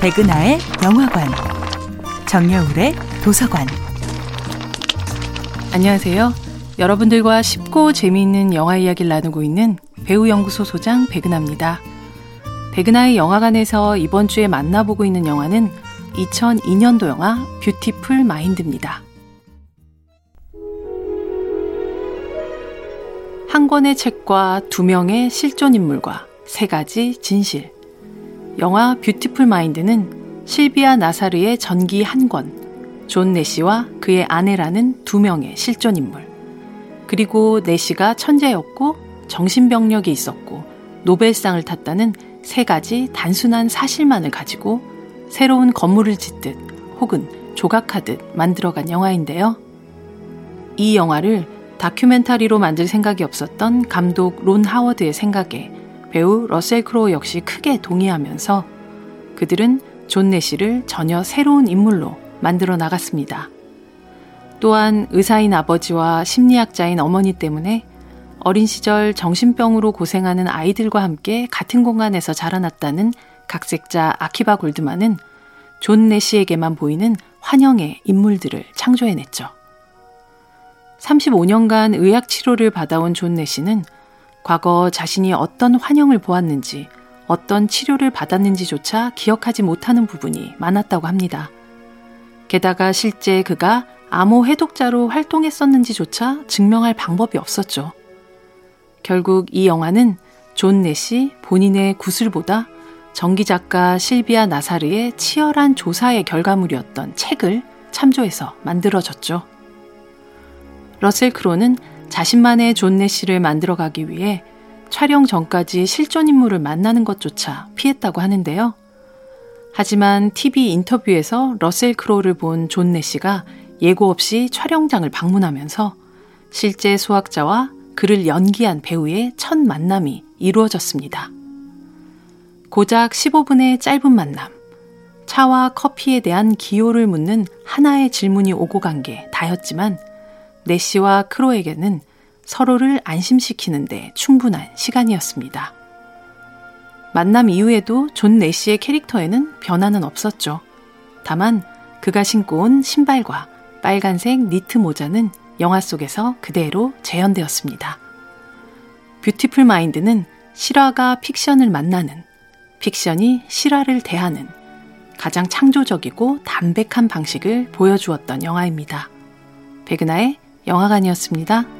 백은하의 영화관, 정여울의 도서관. 안녕하세요. 여러분들과 쉽고 재미있는 영화 이야기를 나누고 있는 배우 연구소 소장 백은하입니다. 백은하의 영화관에서 이번 주에 만나보고 있는 영화는 2002년도 영화 뷰티풀 마인드입니다. 한 권의 책과 두 명의 실존 인물과 세 가지 진실. 영화 뷰티풀 마인드는 실비아 나사르의 전기 한 권, 존 내시와 그의 아내라는 두 명의 실존 인물. 그리고 내시가 천재였고 정신병력이 있었고 노벨상을 탔다는 세 가지 단순한 사실만을 가지고 새로운 건물을 짓듯 혹은 조각하듯 만들어간 영화인데요. 이 영화를 다큐멘터리로 만들 생각이 없었던 감독 론 하워드의 생각에 배우 러셀 크로우 역시 크게 동의하면서 그들은 존 내시를 전혀 새로운 인물로 만들어 나갔습니다. 또한 의사인 아버지와 심리학자인 어머니 때문에 어린 시절 정신병으로 고생하는 아이들과 함께 같은 공간에서 자라났다는 각색자 아키바 골드만은 존 내시에게만 보이는 환영의 인물들을 창조해냈죠. 35년간 의학 치료를 받아온 존 내시는 과거 자신이 어떤 환영을 보았는지, 어떤 치료를 받았는지조차 기억하지 못하는 부분이 많았다고 합니다. 게다가 실제 그가 암호 해독자로 활동했었는지조차 증명할 방법이 없었죠. 결국 이 영화는 존 내시 본인의 구술보다 전기 작가 실비아 나사르의 치열한 조사의 결과물이었던 책을 참조해서 만들어졌죠. 러셀 크로는 자신만의 존 내시를 만들어가기 위해 촬영 전까지 실존 인물을 만나는 것조차 피했다고 하는데요. 하지만 TV 인터뷰에서 러셀 크로를 본 존 내시가 예고 없이 촬영장을 방문하면서 실제 수학자와 그를 연기한 배우의 첫 만남이 이루어졌습니다. 고작 15분의 짧은 만남. 차와 커피에 대한 기호를 묻는 하나의 질문이 오고 간 게 다였지만 내시와 크로에게는 서로를 안심시키는데 충분한 시간이었습니다. 만남 이후에도 존 내시의 캐릭터에는 변화는 없었죠. 다만 그가 신고 온 신발과 빨간색 니트 모자는 영화 속에서 그대로 재현되었습니다. 뷰티풀 마인드는 실화가 픽션을 만나는, 픽션이 실화를 대하는 가장 창조적이고 담백한 방식을 보여주었던 영화입니다. 백은하의 영화관이었습니다.